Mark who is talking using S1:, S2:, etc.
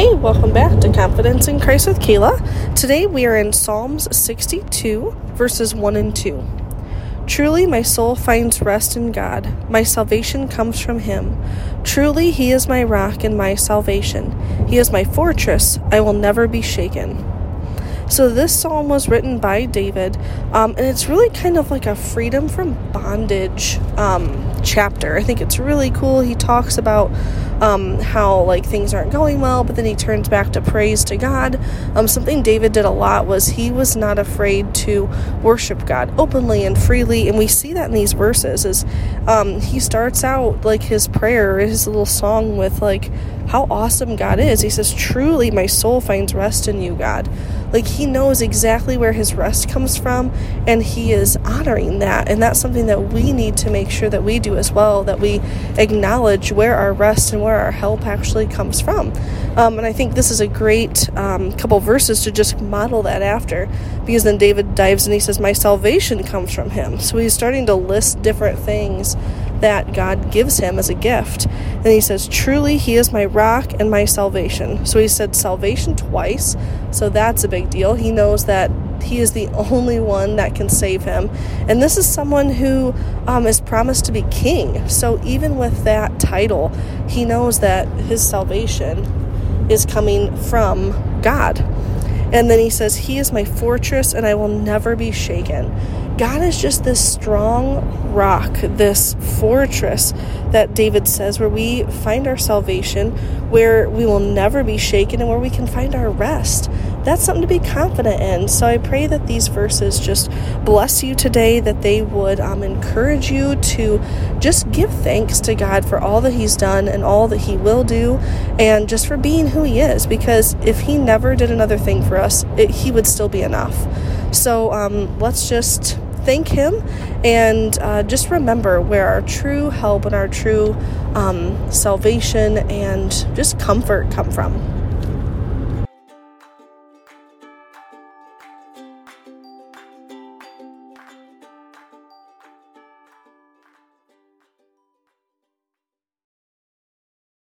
S1: Hey, welcome back to Confidence in Christ with Kala. Today we are in Psalms 62, verses 1 and 2. Truly, my soul finds rest in God. My salvation comes from Him. Truly, He is my rock and my salvation. He is my fortress. I will never be shaken. So, this psalm was written by David, um, and it's really kind of like a freedom from bondage um, chapter. I think it's really cool. He talks about um, how like things aren't going well, but then he turns back to praise to God. Um, something David did a lot was he was not afraid to worship God openly and freely, and we see that in these verses. Is um, he starts out like his prayer, his little song with like how awesome God is. He says, "Truly, my soul finds rest in you, God." Like he knows exactly where his rest comes from, and he is honoring that, and that's something that we need to make sure that we do as well. That we acknowledge where our rest and where our help actually comes from. Um, and I think this is a great um, couple verses to just model that after, because then David dives and he says, My salvation comes from him. So he's starting to list different things that God gives him as a gift. And he says, Truly, he is my rock and my salvation. So he said salvation twice. So that's a big deal. He knows that he is the only one that can save him. And this is someone who um, is promised to be king. So even with that title, he knows that his salvation is coming from God. And then he says, He is my fortress and I will never be shaken. God is just this strong rock, this fortress that David says, where we find our salvation, where we will never be shaken, and where we can find our rest. That's something to be confident in. So I pray that these verses just bless you today, that they would um, encourage you to just give thanks to God for all that He's done and all that He will do, and just for being who He is. Because if He never did another thing for us, it, He would still be enough. So um, let's just thank Him and uh, just remember where our true help and our true um, salvation and just comfort come from.